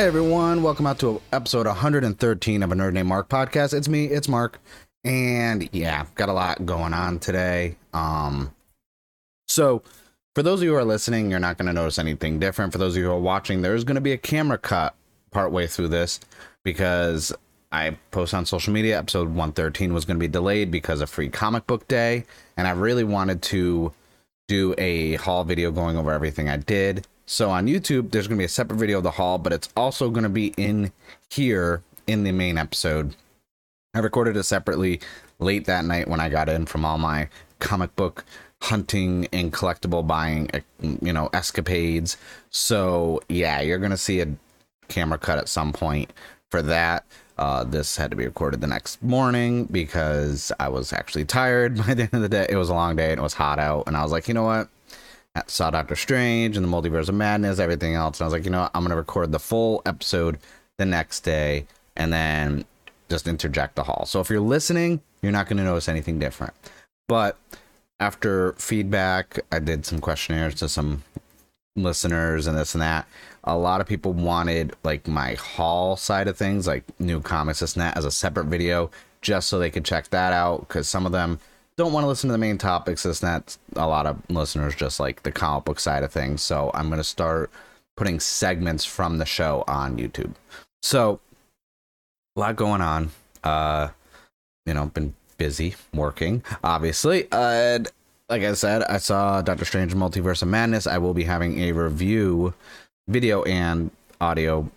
Hey everyone, welcome out to episode 113 of a Nerd Named Mark podcast. It's me, it's Mark, and yeah, got a lot going on today. Um, so for those of you who are listening, you're not going to notice anything different. For those of you who are watching, there's going to be a camera cut partway through this because I post on social media. Episode 113 was going to be delayed because of free comic book day, and I really wanted to do a haul video going over everything I did. So on YouTube, there's going to be a separate video of the haul, but it's also going to be in here in the main episode. I recorded it separately late that night when I got in from all my comic book hunting and collectible buying, you know, escapades. So yeah, you're going to see a camera cut at some point for that. Uh, this had to be recorded the next morning because I was actually tired by the end of the day. It was a long day and it was hot out. And I was like, you know what? Saw Doctor Strange and the Multiverse of Madness, everything else. And I was like, you know what? I'm to record the full episode the next day and then just interject the haul. So if you're listening, you're not to notice anything different. But after feedback, I did some questionnaires to some listeners and this and that a lot of people wanted like my haul side of things, like new comics, this and that, as a separate video, just so they could check that out. Because some of them don't want to listen to the main topics, and that. A lot of listeners just like the comic book side of things. So I'm gonna start putting segments from the show on YouTube. So a lot going on. Uh, you know, been busy working, obviously. Uh, like I said, I saw Doctor Strange Multiverse of Madness. I will be having a review video and audio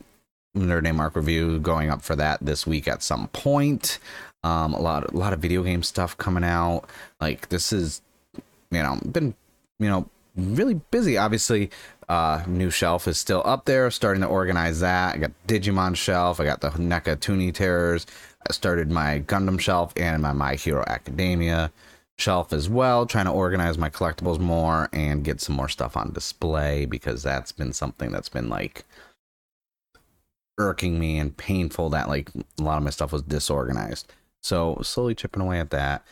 Nerd Name Mark review going up for that this week at some point. Um, a lot, a lot of video game stuff coming out. Like this is, you know, been, you know, really busy. Obviously, uh, new shelf is still up there. Starting to organize that. I got Digimon shelf. I got the NECA Toonie Terrors. I started my Gundam shelf and my My Hero Academia shelf as well, trying to organize my collectibles more and get some more stuff on display because that's been something that's been like irking me and painful that like a lot of my stuff was disorganized. So slowly chipping away at that.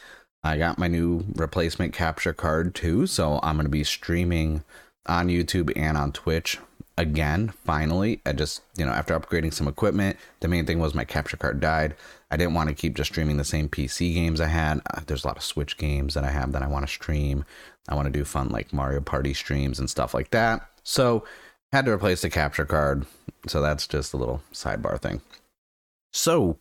I got my new replacement capture card too, so I'm going to be streaming on YouTube and on Twitch again finally. I just you know after upgrading some equipment the main thing was my capture card died. I didn't want to keep just streaming the same pc games i had. Uh, there's a lot of switch games that i have that i want to stream. I want to do fun like mario party streams and stuff like that. So had to replace the capture card so that's just a little sidebar thing so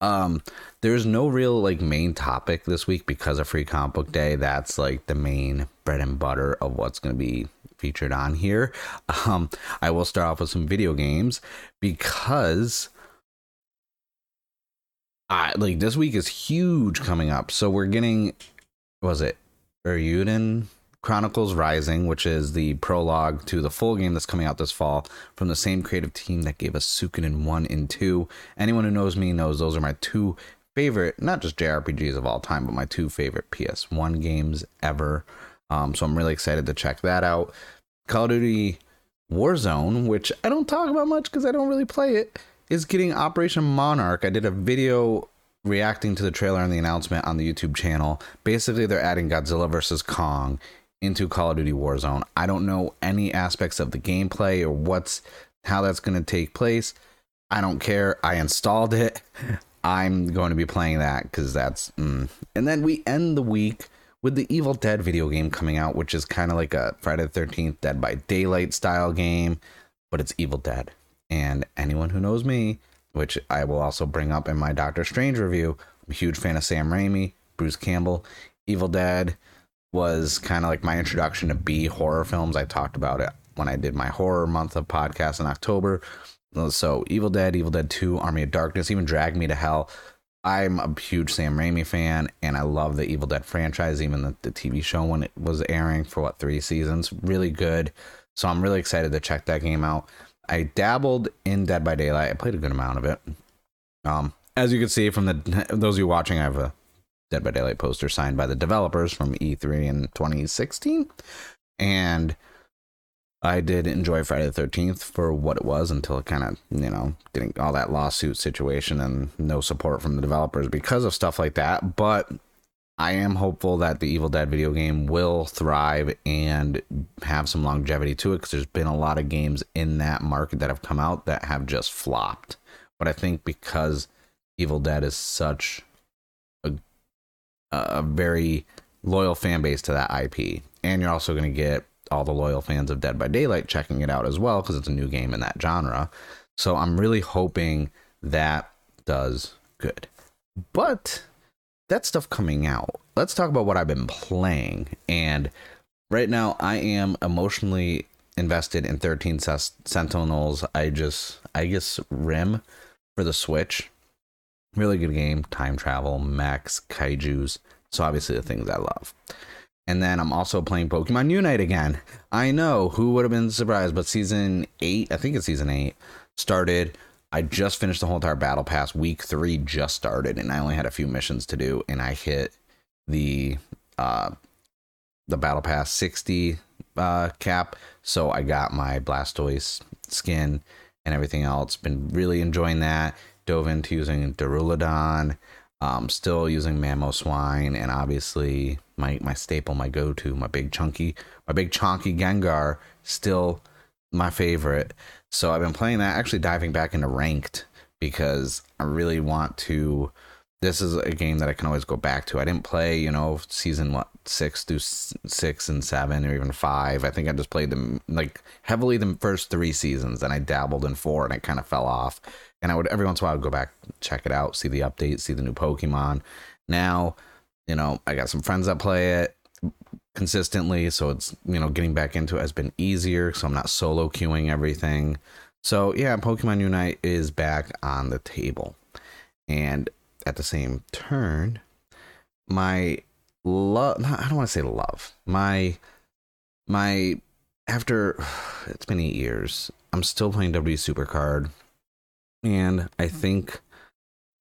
um there's no real like main topic this week because of free comic book day that's like the main bread and butter of what's going to be featured on here. Um, I will start off with some video games because I like this week is huge coming up. So we're getting was it Eiyuden Chronicles Rising, which is the prologue to the full game that's coming out this fall from the same creative team that gave us Suikoden 1 and 2. Anyone who knows me knows those are my two favorite, not just JRPGs of all time, but my two favorite PS1 games ever. Um, so I'm really excited to check that out. Call of Duty Warzone, which I don't talk about much because I don't really play it, is getting Operation Monarch. I did a video reacting to the trailer and the announcement on the YouTube channel. Basically, they're adding Godzilla vs. Kong into Call of Duty Warzone. I don't know any aspects of the gameplay or what's how that's going to take place. I don't care. I installed it. I'm going to be playing that because that's. Mm. And then we end the week with the Evil Dead video game coming out, which is kind of like a Friday the 13th Dead by Daylight style game, but it's Evil Dead. And anyone who knows me, which I will also bring up in my Doctor Strange review, I'm a huge fan of Sam Raimi, Bruce Campbell. Evil Dead was kind of like my introduction to B horror films. I talked about it when I did my horror month of podcast in October. So Evil Dead, Evil Dead 2, Army of Darkness, even Drag Me to Hell I'm a huge Sam Raimi fan, and I love the Evil Dead franchise, even the, the TV show when it was airing for what three seasons. Really good. So I'm really excited to check that game out. I dabbled in Dead by Daylight. I played a good amount of it. Um, as you can see from the those of you watching, I have a Dead by Daylight poster signed by the developers from E3 in 2016, and I did enjoy Friday the 13th for what it was until it kind of, you know, getting all that lawsuit situation and no support from the developers because of stuff like that. But I am hopeful that the Evil Dead video game will thrive and have some longevity to it because there's been a lot of games in that market that have come out that have just flopped. But I think because Evil Dead is such a very loyal fan base to that IP, and you're also going to get all the loyal fans of Dead by Daylight checking it out as well because it's a new game in that genre. So I'm really hoping that does good. But that stuff coming out. Let's talk about what I've been playing. And right now, I am emotionally invested in 13 Sentinels. I just, Aegis Rim for the Switch. Really good game. Time travel, mechs, kaijus. So, obviously, the things I love. And then I'm also playing Pokemon Unite again. I know who would have been surprised, but season eight, I think it's season eight, started. I just finished the whole entire battle pass. Week three just started, and I only had a few missions to do, and I hit the uh the battle pass 60 uh cap. So I got my Blastoise skin and everything else. Been really enjoying that. Dove into using Duraludon. Um, still using Mamoswine, and obviously my my staple, my go to, my big chunky, my big chunky Gengar, still my favorite. So I've been playing that, actually diving back into ranked because I really want to. This is a game that I can always go back to. I didn't play, you know, season what six through six and seven or even five. I think I just played them like heavily the first three seasons, and I dabbled in four, and it kind of fell off. And I would every once in a while I'd go back, check it out, see the update, see the new Pokemon. Now, you know, I got some friends that play it consistently so it's you know getting back into it has been easier so i'm not solo queuing everything so yeah pokemon unite is back on the table and at the same turn my love i don't want to say love my my after it's been eight years i'm still playing w supercard and i mm-hmm. think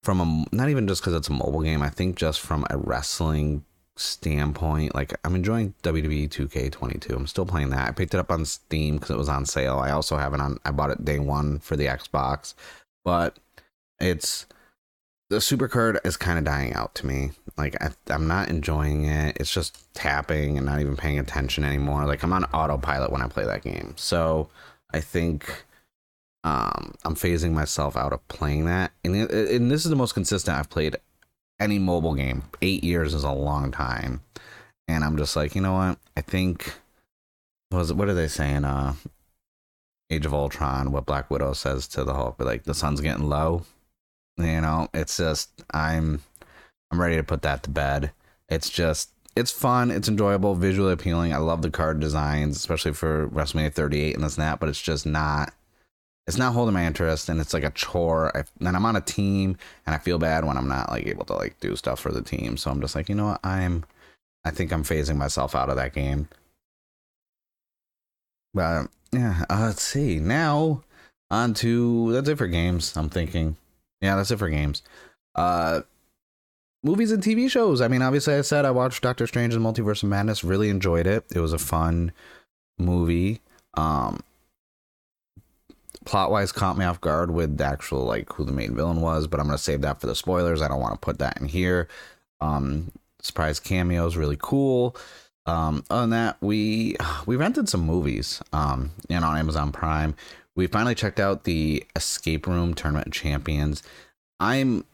from a not even just because it's a mobile game i think just from a wrestling standpoint, like I'm enjoying WWE 2K22. I'm still playing that. I picked it up on Steam because it was on sale. I also have it on. I bought it day one for the Xbox, but it's the supercard is kind of dying out to me. Like I, I'm not enjoying it. It's just tapping and not even paying attention anymore. Like I'm on autopilot when I play that game. So I think um, I'm phasing myself out of playing that. And, and this is the most consistent I've played any mobile game. Eight years is a long time. And I'm just like, you know what? I think was what are they saying? Uh Age of Ultron, what Black Widow says to the Hulk, like the sun's getting low. You know, it's just I'm I'm ready to put that to bed. It's just it's fun, it's enjoyable, visually appealing. I love the card designs, especially for WrestleMania 38 and this and that, but it's just not it's not holding my interest and it's like a chore. I, and i'm on a team and i feel bad when i'm not like able to like do stuff for the team. So i'm just like you know what? I'm i think i'm phasing myself out of that game. But yeah uh, let's see. Now on to it for games i'm thinking yeah that's it for games uh movies and tv shows i mean obviously i said i watched doctor strange and multiverse of madness really enjoyed it it was a fun movie um plot wise caught me off guard with the actual like who the main villain was, but I'm gonna save that for the spoilers. I don't want to put that in here. Um, surprise cameos, really cool. Um, than that, we we rented some movies. Um, and on Amazon Prime, we finally checked out the Escape Room Tournament Champions. I'm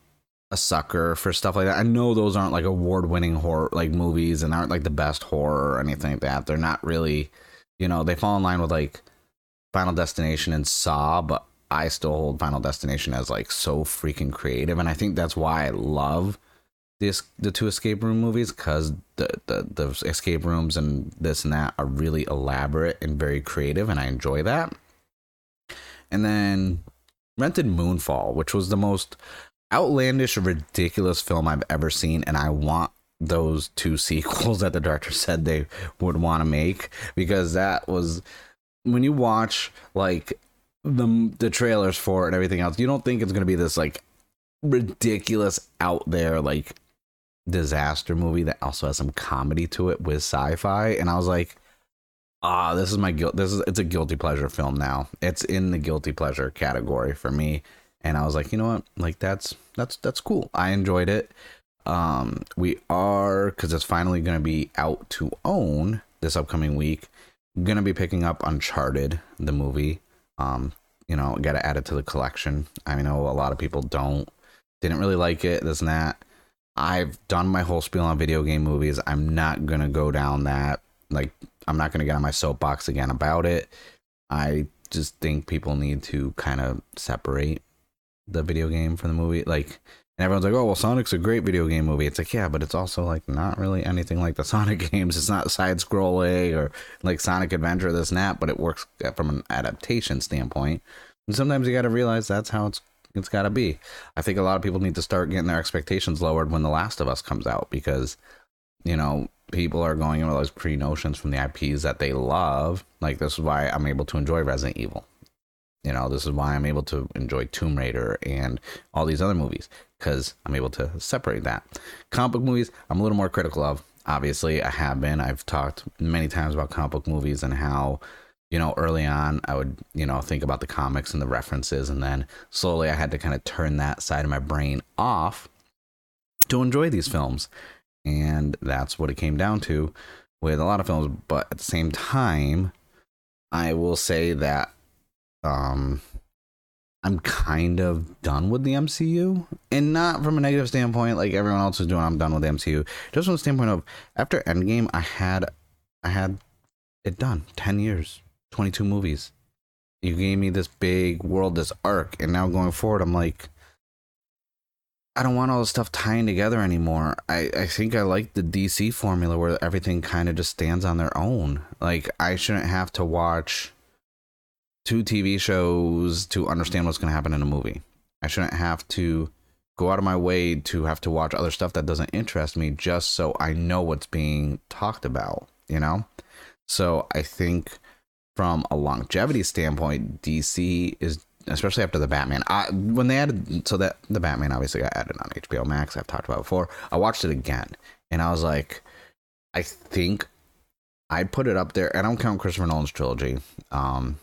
a sucker for stuff like that. I know those aren't like award winning horror like movies and aren't like the best horror or anything like that. They're not really, you know, they fall in line with like Final Destination and Saw, but I still hold Final Destination as like so freaking creative, and I think that's why I love this the two escape room movies because the, the the escape rooms and this and that are really elaborate and very creative, and I enjoy that. And then rented Moonfall, which was the most outlandish, ridiculous film I've ever seen, and I want those two sequels that the director said they would want to make because that was when you watch like the the trailers for it and everything else, you don't think it's gonna be this like ridiculous out there like disaster movie that also has some comedy to it with sci-fi. And I was like, ah, this is my guilt. This is it's a guilty pleasure film now. It's in the guilty pleasure category for me. And I was like, you know what? Like that's that's that's cool. I enjoyed it. um, we are because it's finally going to be out to own this upcoming week. Going to be picking up Uncharted, the movie. Um, you know, got to add it to the collection. I know a lot of people don't, didn't really like it, this and that. I've done my whole spiel on video game movies. I'm not gonna go down that. Like, I'm not gonna get on my soapbox again about it. I just think people need to kind of separate the video game from the movie. Like, and everyone's like, "Oh, well, Sonic's a great video game movie." It's like, yeah, but it's also like not really anything like the Sonic games. It's not side scrolling or like Sonic Adventure, this and that, but it works uh, from an adaptation standpoint. And sometimes you got to realize that's how it's it's got to be. I think a lot of people need to start getting their expectations lowered when The Last of Us comes out because, you know, people are going in with those pre notions from the IPs that they love. Like, this is why I'm able to enjoy Resident Evil. You know, this is why I'm able to enjoy Tomb Raider and all these other movies because I'm able to separate that. Comic book movies, I'm a little more critical of. Obviously, I have been. I've talked many times about comic book movies and how you know, early on, I would, you know, think about the comics and the references, and then slowly I had to kind of turn that side of my brain off to enjoy these films. And that's what it came down to with a lot of films. But at the same time, I will say that um, I'm kind of done with the MCU, and not from a negative standpoint, like everyone else is doing. I'm done with the MCU. Just from the standpoint of after Endgame, I had, I had it done. Ten years, 22 movies. You gave me this big world, this arc, and now going forward, I'm like, I don't want all this stuff tying together anymore. I, I think I like the DC formula where everything kind of just stands on their own. Like, I shouldn't have to watch two TV shows to understand what's going to happen in a movie. I shouldn't have to go out of my way to have to watch other stuff that doesn't interest me just so I know what's being talked about, you know? So I think from a longevity standpoint, DC is especially after the Batman. I, when they added so that the Batman obviously got added on HBO Max. I've talked about before. I watched it again, and I was like, I think I'd put it up there. I don't count Christopher Nolan's trilogy. Um,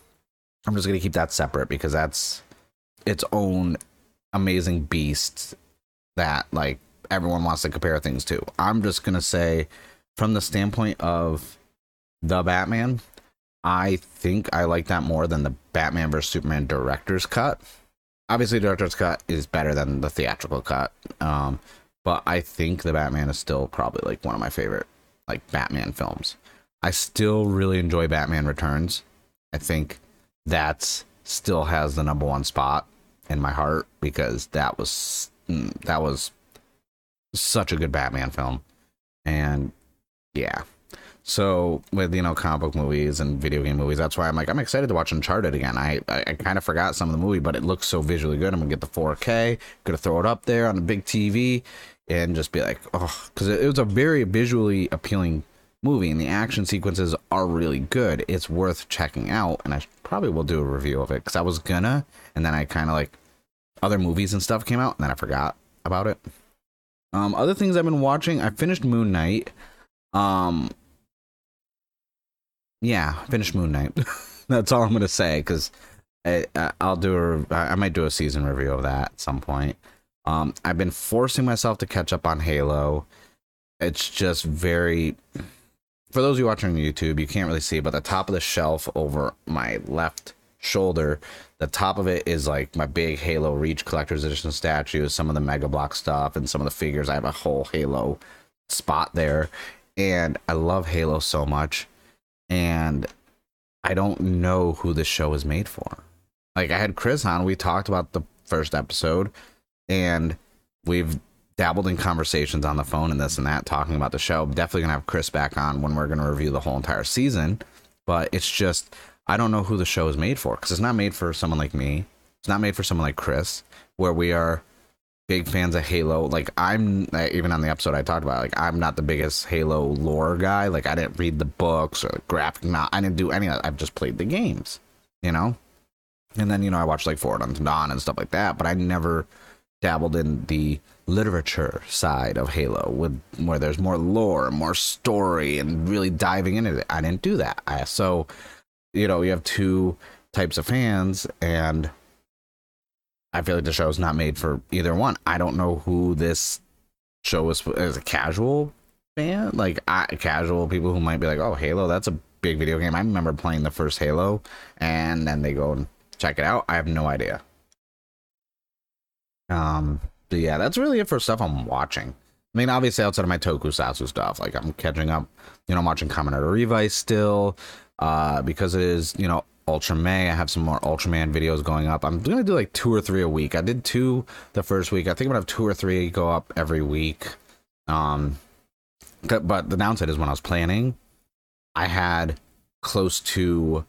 I'm just gonna keep that separate because that's its own amazing beast that like everyone wants to compare things to. I'm just gonna say, from the standpoint of the Batman, I think I like that more than the Batman vs Superman director's cut. Obviously, director's cut is better than the theatrical cut. Um, but I think the Batman is still probably like one of my favorite like Batman films. I still really enjoy Batman Returns. I think that's still has the number one spot in my heart because that was mm, that was such a good Batman film. And yeah, so with you know comic book movies and video game movies, that's why I'm like I'm excited to watch Uncharted again. I I, I kind of forgot some of the movie, but it looks so visually good. I'm gonna get the 4K, gonna throw it up there on a big TV, and just be like, oh, because it, it was a very visually appealing movie, and the action sequences are really good. It's worth checking out, and I probably will do a review of it because I was gonna, and then I kind of like other movies and stuff came out, and then I forgot about it. Um, other things I've been watching, I finished Moon Knight. Um, yeah, finish Moon Knight. That's all I'm gonna say because I'll do a I might do a season review of that at some point. Um, I've been forcing myself to catch up on Halo. It's just very. For those of you watching on YouTube, you can't really see, but the top of the shelf over my left shoulder, the top of it is like my big Halo Reach collector's edition statues, some of the Mega Block stuff, and some of the figures. I have a whole Halo spot there, and I love Halo so much and I don't know who this show is made for. Like I had Chris on, we talked about the first episode, and we've dabbled in conversations on the phone and this and that, talking about the show. Definitely gonna have Chris back on when we're gonna review the whole entire season. But it's just I don't know who the show is made for because it's not made for someone like me. It's not made for someone like Chris, where we are big fans of Halo. Like I'm eh, even on the episode I talked about. Like I'm not the biggest Halo lore guy. Like I didn't read the books or graphic. Not I didn't do any of that. I've just played the games. You know. And then you know I watched like Forward Unto Dawn and stuff like that. But I never dabbled in the literature side of Halo with where there's more lore, more story, and really diving into it. I didn't do that. I, so you know you have two types of fans and I feel like the show's not made for either one. I don't know who this show us as a casual fan, like I, casual people who might be like, "Oh, Halo, that's a big video game." I remember playing the first Halo, and then they go and check it out. I have no idea. Um, but yeah, that's really it for stuff I'm watching. I mean, obviously outside of my tokusatsu stuff, like I'm catching up. You know, I'm watching Kamen Rider Revice still, uh, because it is you know Ultra May. I have some more Ultraman videos going up. I'm gonna do like two or three a week. I did two the first week. I think I'm gonna have two or three go up every week. Um, but the downside is when I was planning, I had close to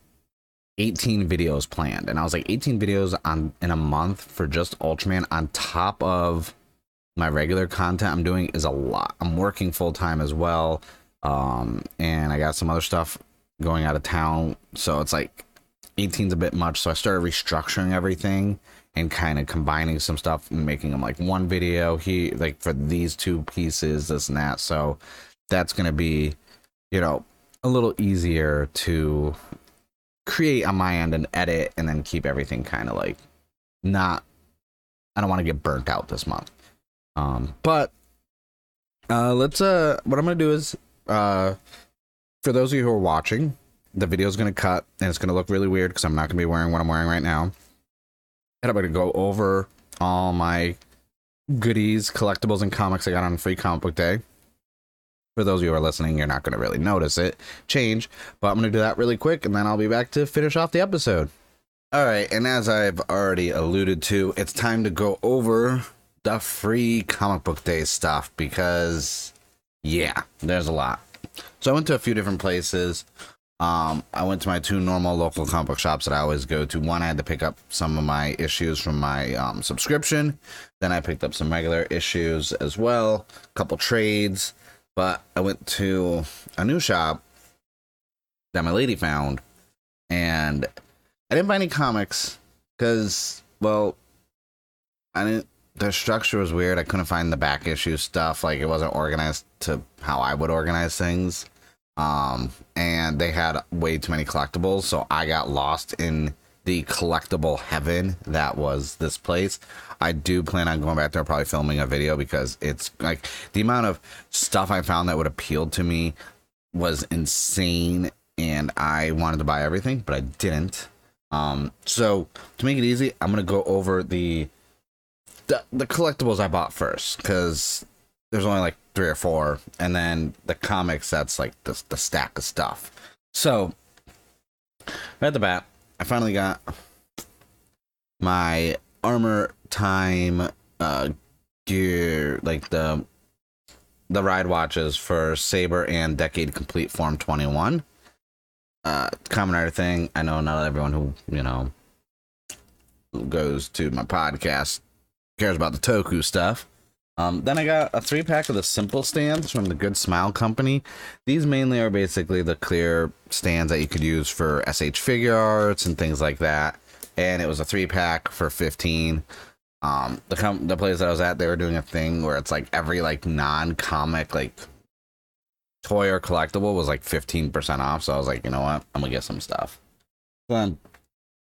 18 videos planned, and I was like 18 videos on in a month for just Ultraman on top of my regular content I'm doing is a lot. I'm working full time as well. Um, and I got some other stuff going out of town. So it's like 18's a bit much. So I started restructuring everything and kind of combining some stuff and making them like one video he like for these two pieces, this and that. So that's gonna be, you know, a little easier to create on my end and edit and then keep everything kind of like not I don't want to get burnt out this month. Um, but uh, let's uh, what I'm gonna do is uh, for those of you who are watching, the video is gonna cut and it's gonna look really weird because I'm not gonna be wearing what I'm wearing right now. And I'm gonna go over all my goodies, collectibles, and comics I got on Free Comic Book Day. For those of you who are listening, you're not going to really notice it change, but I'm going to do that really quick and then I'll be back to finish off the episode. All right, and as I've already alluded to, it's time to go over the free comic book day stuff because yeah, there's a lot. So I went to a few different places. Um, I went to my two normal local comic book shops that I always go to. One, I had to pick up some of my issues from my um, subscription. Then I picked up some regular issues as well, a couple trades. But I went to a new shop that my lady found, and I didn't buy any comics because, well, I didn't the structure was weird. I couldn't find the back issue stuff. Like it wasn't organized to how I would organize things. Um, and they had way too many collectibles, so I got lost in the collectible heaven that was this place. I do plan on going back there, probably filming a video because it's like the amount of stuff I found that would appeal to me was insane, and I wanted to buy everything, but I didn't. Um, so to make it easy, I'm gonna go over the the the collectibles I bought first because there's only like three or four, and then the comics that's like the the stack of stuff. So at the bat, I finally got my armor time uh gear, like the the ride watches for Saber and Decade Complete Form 21. Uh, Kamen Rider thing. I know not everyone who you know goes to my podcast cares about the Toku stuff. Um, then I got a three pack of the simple stands from the Good Smile Company. These mainly are basically the clear stands that you could use for SH Figuarts and things like that. And it was a three pack for 15. Um, the com- the place that I was at, they were doing a thing where it's like every like non comic like toy or collectible was like 15% off. So I was like, you know what? I'm gonna get some stuff. Then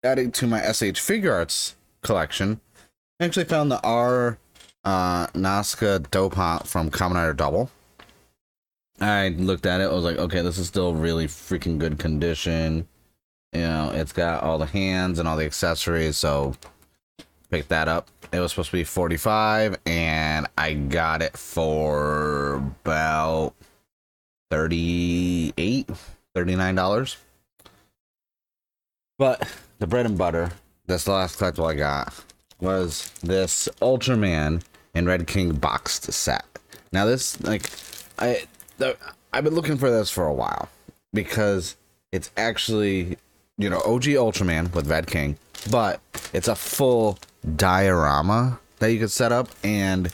adding to my SH Figuarts collection, I actually found the R uh, Nazca Dopant from Kamen Rider Double. I looked at it, I was like, okay, this is still really freaking good condition. You know, it's got all the hands and all the accessories, so picked that up. It was supposed to be 45 and I got it for about 38 $39. But the bread and butter, the last collectible I got was this Ultraman and Red King boxed set. Now this like I the, I've been looking for this for a while because it's actually you know OG Ultraman with Red King, but it's a full diorama that you could set up and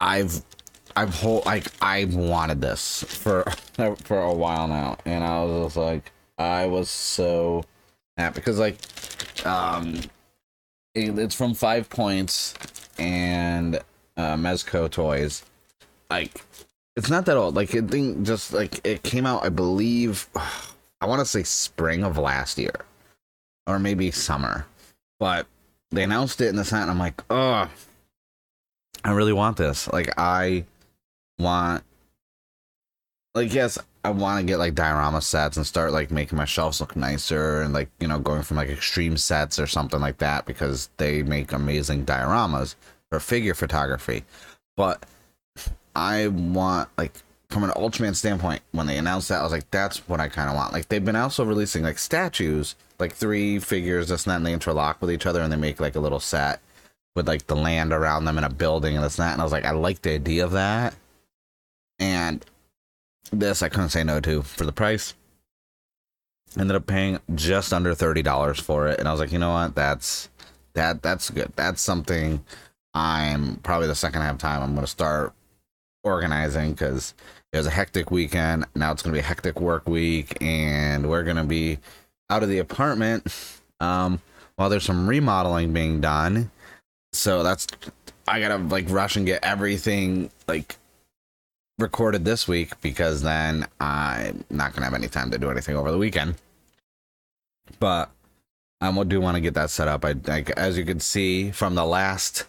I've I've whole like I've wanted this for for a while now and I was just like I was so happy because like um it's from Five Points and uh, Mezco Toys. Like, it's not that old. Like, it thing just like it came out. I believe I want to say spring of last year, or maybe summer. But they announced it in the set, and I'm like, oh, I really want this. Like, I want like yes, I want to get like diorama sets and start like making my shelves look nicer and like you know going from like extreme sets or something like that because they make amazing dioramas for figure photography. But I want like from an Ultraman standpoint, when they announced that, I was like, that's what I kind of want. Like they've been also releasing like statues, like three figures, this and that, and they interlock with each other and they make like a little set with like the land around them in a building and this and that. And I was like, I like the idea of that. And this I couldn't say no to for the price. Ended up paying just under thirty dollars for it, and I was like, you know what, that's that that's good. That's something I'm probably the second half time I'm gonna start organizing because it was a hectic weekend. Now it's gonna be a hectic work week, and we're gonna be out of the apartment um, while there's some remodeling being done. So that's I gotta like rush and get everything like recorded this week because then I'm not gonna have any time to do anything over the weekend. But I do want to get that set up. I like as you can see from the last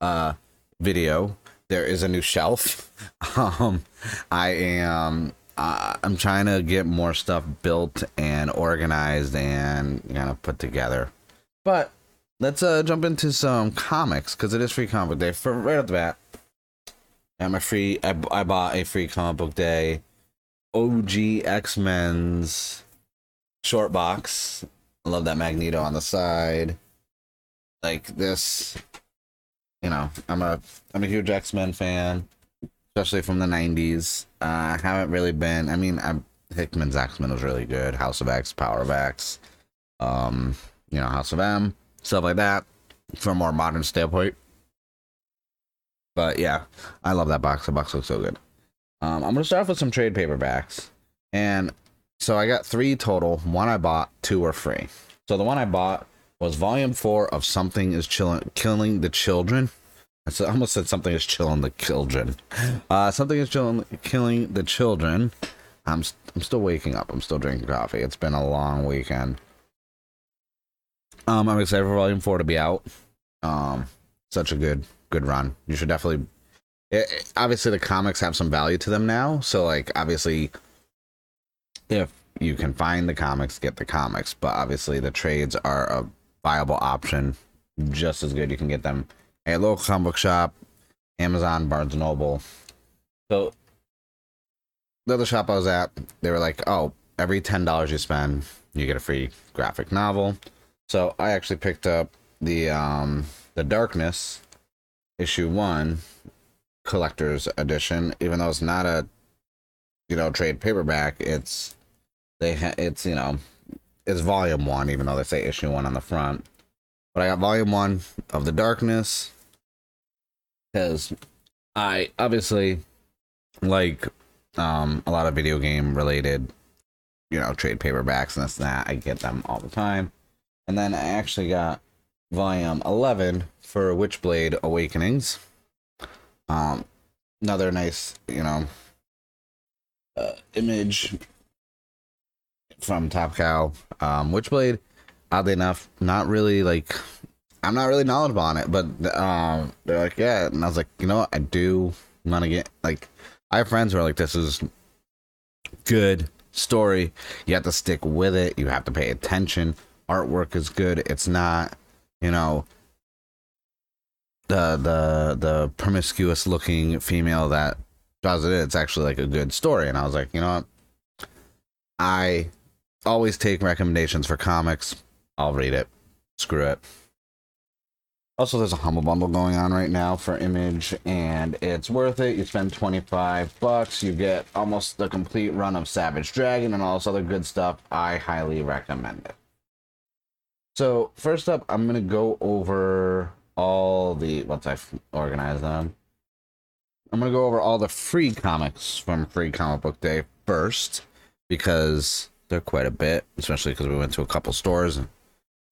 uh video, there is a new shelf. um, I am uh, I'm trying to get more stuff built and organized and kind of put together. But let's uh jump into some comics because it is free comic day for right off the bat. I'm a free. I, I bought a free comic book day. OG X Men's short box. I love that Magneto on the side. Like this, you know, I'm a I'm a huge X Men fan, especially from the '90s. Uh, I haven't really been. I mean, I'm, Hickman's X Men was really good. House of X, Power of X, um, you know, House of M, stuff like that. From a more modern standpoint. But yeah, I love that box. The box looks so good. Um, I'm gonna start off with some trade paperbacks, and so I got three total. One I bought, two are free. So the one I bought was Volume Four of Something Is Chilling, Killing the Children. I almost said something is chilling the children. Uh, something is chilling, killing the children. I'm I'm still waking up. I'm still drinking coffee. It's been a long weekend. Um, I'm excited for Volume Four to be out. Um, such a good good run. You should definitely. It, it, obviously, the comics have some value to them now. So, like, obviously, if you can find the comics, get the comics. But obviously, the trades are a viable option. Just as good. You can get them at a local comic book shop, Amazon, Barnes Noble. So, the other shop I was at, they were like, "Oh, every ten dollars you spend, you get a free graphic novel." So I actually picked up the um the Darkness issue one collector's edition, even though it's not a you know trade paperback. It's they ha- it's you know it's volume one, even though they say issue one on the front. But I got volume one of the Darkness because I obviously like um a lot of video game related you know trade paperbacks and this and that. I get them all the time. And then I actually got volume 11 for Witchblade Awakenings. Um, another nice, you know, uh, image from Top Cow. Um, Witchblade, oddly enough, not really like I'm not really knowledgeable on it, but um, they're like, yeah, and I was like, you know what, I do want to get like, I have friends who are like, this is good story. You have to stick with it. You have to pay attention. Artwork is good. It's not you know the the the promiscuous looking female that does it it's actually like a good story. And i was like you know what? I always take recommendations for comics. I'll read it. Screw it. Also there's a humble bundle going on right now for image and it's worth it. You spend 25 bucks you get almost the complete run of savage dragon and all this other good stuff. I highly recommend it so first up, I'm gonna go over all the once I've organized them. I'm gonna go over all the free comics from Free Comic Book Day first because they're quite a bit, especially because we went to a couple stores and,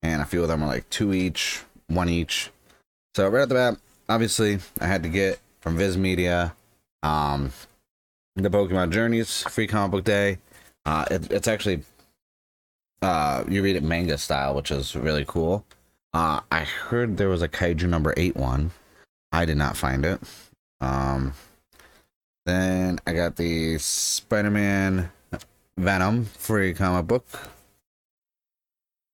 and a few of them are like two each, one each. So right at the bat, obviously I had to get from Viz Media, um, the Pokemon Journeys Free Comic Book Day. Uh, it, it's actually uh you read it manga style, which is really cool. Uh I heard there was a kaiju number eight one. I did not find it. Um Then I got the Spider Man Venom free comic book.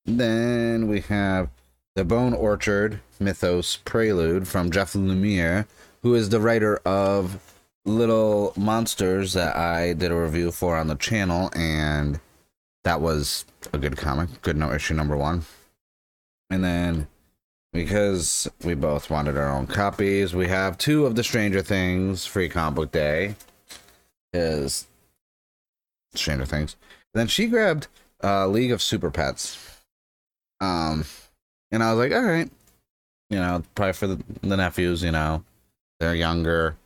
Then we have the Bone Orchard Mythos Prelude from Jeff Lemire, who is the writer of Little Monsters that I did a review for on the channel, and that was a good comic. Good no issue number one. And then because we both wanted our own copies, we have two of the Stranger Things free comic book day. Is Stranger Things. then she grabbed uh League of Super Pets. Um and I was like, all right. You know, probably for the, the nephews, you know. They're younger.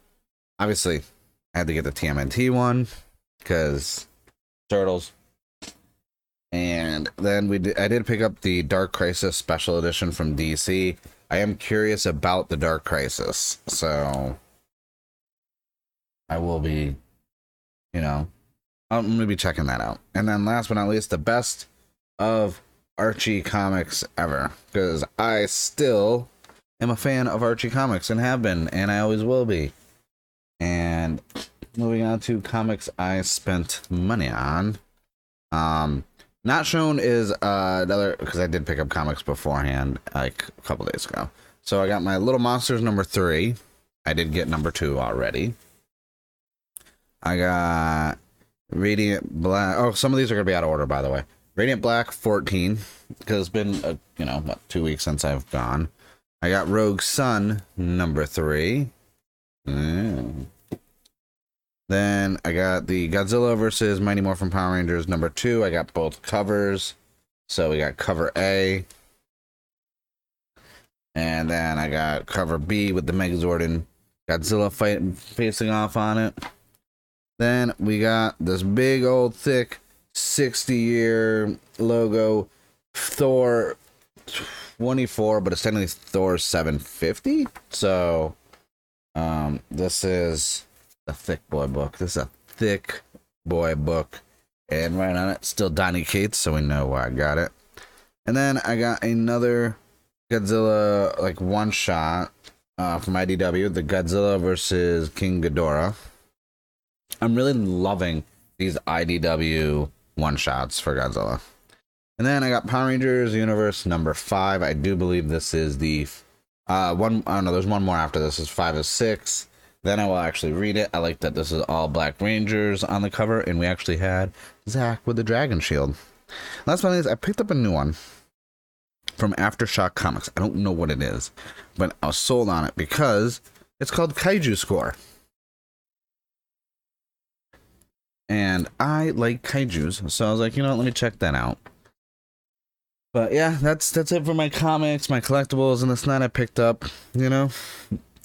Obviously, I had to get the TMNT one because turtles. And then we did, I did pick up the Dark Crisis special edition from DC. I am curious about the Dark Crisis, so I will be, you know, I'm gonna be checking that out. And then last but not least, the best of Archie comics ever, because I still am a fan of Archie comics and have been, and I always will be. And moving on to comics I spent money on. Um, not shown is uh, another because I did pick up comics beforehand, like a couple days ago. So I got my Little Monsters number three. I did get number two already. I got Radiant Black. Oh, some of these are gonna be out of order, by the way. Radiant Black 14 because it's been a, you know what two weeks since I've gone. I got Rogue Sun number three. Mm. Then I got the Godzilla versus Mighty Morphin Power Rangers number two. I got both covers. So we got cover A. And then I got cover B with the Megazord and Godzilla fighting facing off on it. Then we got this big old thick 60 year logo Thor 24, but it's technically Thor 750. So um this is a thick boy book. This is a thick boy book. And right on it, still Donny Cates, so we know why I got it. And then I got another Godzilla like one shot uh, from IDW, the Godzilla versus King Ghidorah. I'm really loving these IDW one shots for Godzilla. And then I got Power Rangers Universe number five. I do believe this is the uh one. I don't know. There's one more after this. Is five or six. Then I will actually read it. I like that this is all Black Rangers on the cover, and we actually had Zach with the Dragon Shield. Last one is I picked up a new one from Aftershock Comics. I don't know what it is, but I was sold on it because it's called Kaiju Score. And I like kaijus, so I was like, you know what, let me check that out. But yeah, that's that's it for my comics, my collectibles, and this night I picked up, you know.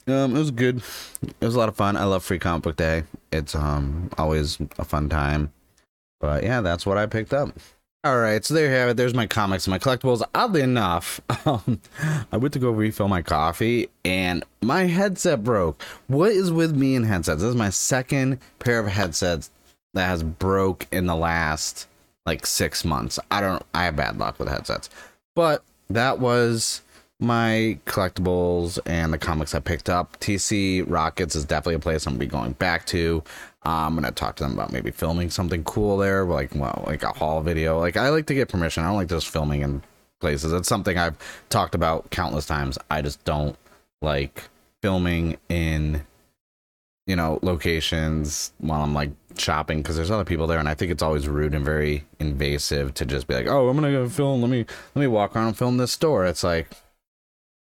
Um, it was good. It was a lot of fun. I love Free Comic Book Day. It's um always a fun time. But yeah, that's what I picked up. All right, so there you have it. There's my comics and my collectibles. Oddly enough, um, I went to go refill my coffee and my headset broke. What is with me and headsets? This is my second pair of headsets that has broke in the last like six months. I don't. I have bad luck with headsets, but that was my collectibles and the comics I picked up. TC Rockets is definitely a place I'm gonna be going back to. Uh, I'm gonna talk to them about maybe filming something cool there, like well, like a haul video. Like I like to get permission. I don't like just filming in places. It's something I've talked about countless times. I just don't like filming in you know locations while I'm like shopping because there's other people there, and I think it's always rude and very invasive to just be like, "Oh, I'm gonna go film. Let me let me walk around and film this store." It's like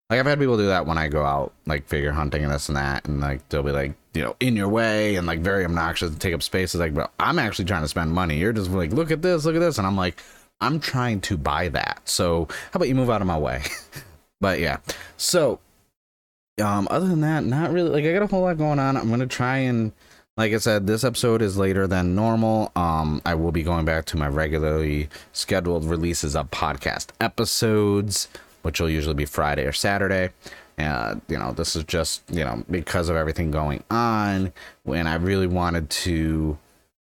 like I've had people do that when I go out like figure hunting and this and that, and like they'll be like, you know, in your way and like very obnoxious and take up space. It's like, bro, I'm actually trying to spend money. You're just like, look at this, look at this, and I'm like, I'm trying to buy that. So how about you move out of my way? but yeah, so um, other than that, not really. Like I got a whole lot going on. I'm gonna try and like I said, this episode is later than normal. Um, I will be going back to my regularly scheduled releases of podcast episodes which will usually be Friday or Saturday. Uh, you know, this is just, you know, because of everything going on, when I really wanted to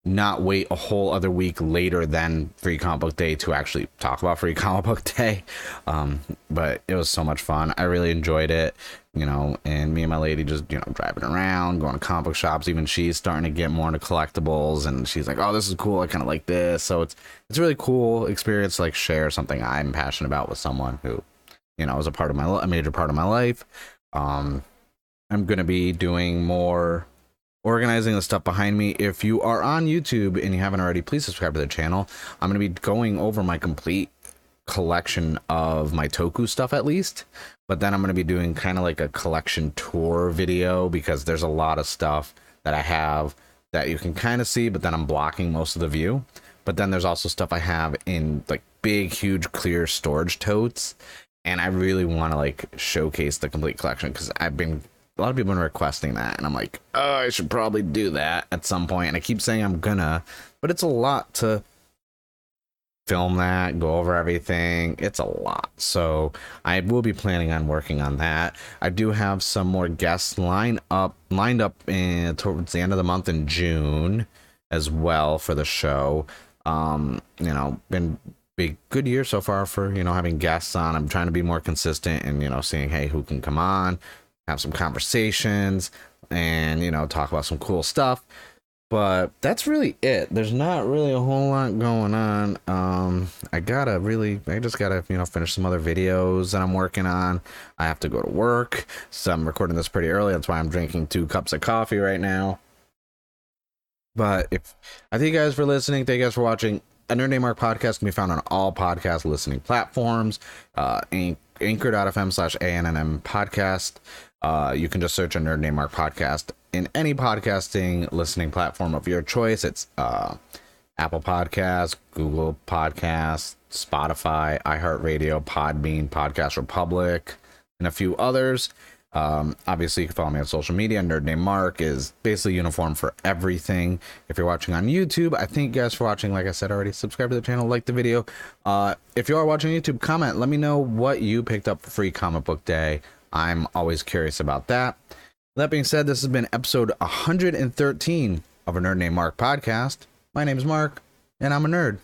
not wait a whole other week later than Free Comic Book Day to actually talk about Free Comic Book Day. Um, but it was so much fun. I really enjoyed it, you know. And me and my lady just, you know, driving around, going to comic book shops. Even she's starting to get more into collectibles, and she's like, "Oh, this is cool. I kind of like this." So it's it's a really cool experience to like share something I'm passionate about with someone who, you know, is a part of my a major part of my life. Um, I'm gonna be doing more organizing the stuff behind me. If you are on YouTube and you haven't already, please subscribe to the channel. I'm to be going over my complete collection of my Toku stuff at least. But then I'm going to be doing kind of like a collection tour video because there's a lot of stuff that I have that you can kind of see, but then I'm blocking most of the view. But then there's also stuff I have in like big, huge, clear storage totes. And I really want to like showcase the complete collection because I've been a lot of people are requesting that and i'm like oh i should probably do that at some point. And i keep saying i'm gonna but it's a lot to film that go over everything. It's a lot. So i will be planning on working on that. I do have some more guests lined up lined up in towards the end of the month in june as well for the show. Um you know been big good year so far for you know having guests on i'm trying to be more consistent and you know seeing hey who can come on have some conversations, and you know talk about some cool stuff. But that's really it. There's not really a whole lot going on. Um, I gotta really, I just gotta, you know, finish some other videos that I'm working on. I have to go to work, so I'm recording this pretty early. That's why I'm drinking two cups of coffee right now. But if I thank you guys for listening, thank you guys for watching. A Nerd Name Mark podcast can be found on all podcast listening platforms. Uh, anchor.fm slash ANNM podcast. Uh, you can just search a Nerd Name Mark podcast in any podcasting listening platform of your choice. It's uh, Apple Podcasts, Google Podcasts, Spotify, iHeartRadio, Podbean, Podcast Republic, and a few others. Um, obviously, you can follow me on social media. Nerd Name Mark is basically uniform for everything. If you're watching on YouTube, I thank you guys for watching. Like I said already, subscribe to the channel, like the video. Uh, if you are watching YouTube, comment. Let me know what you picked up for free comic book day. I'm always curious about that. That being said, this has been episode 113 of a Nerd Named Mark podcast. My name is Mark, and I'm a nerd.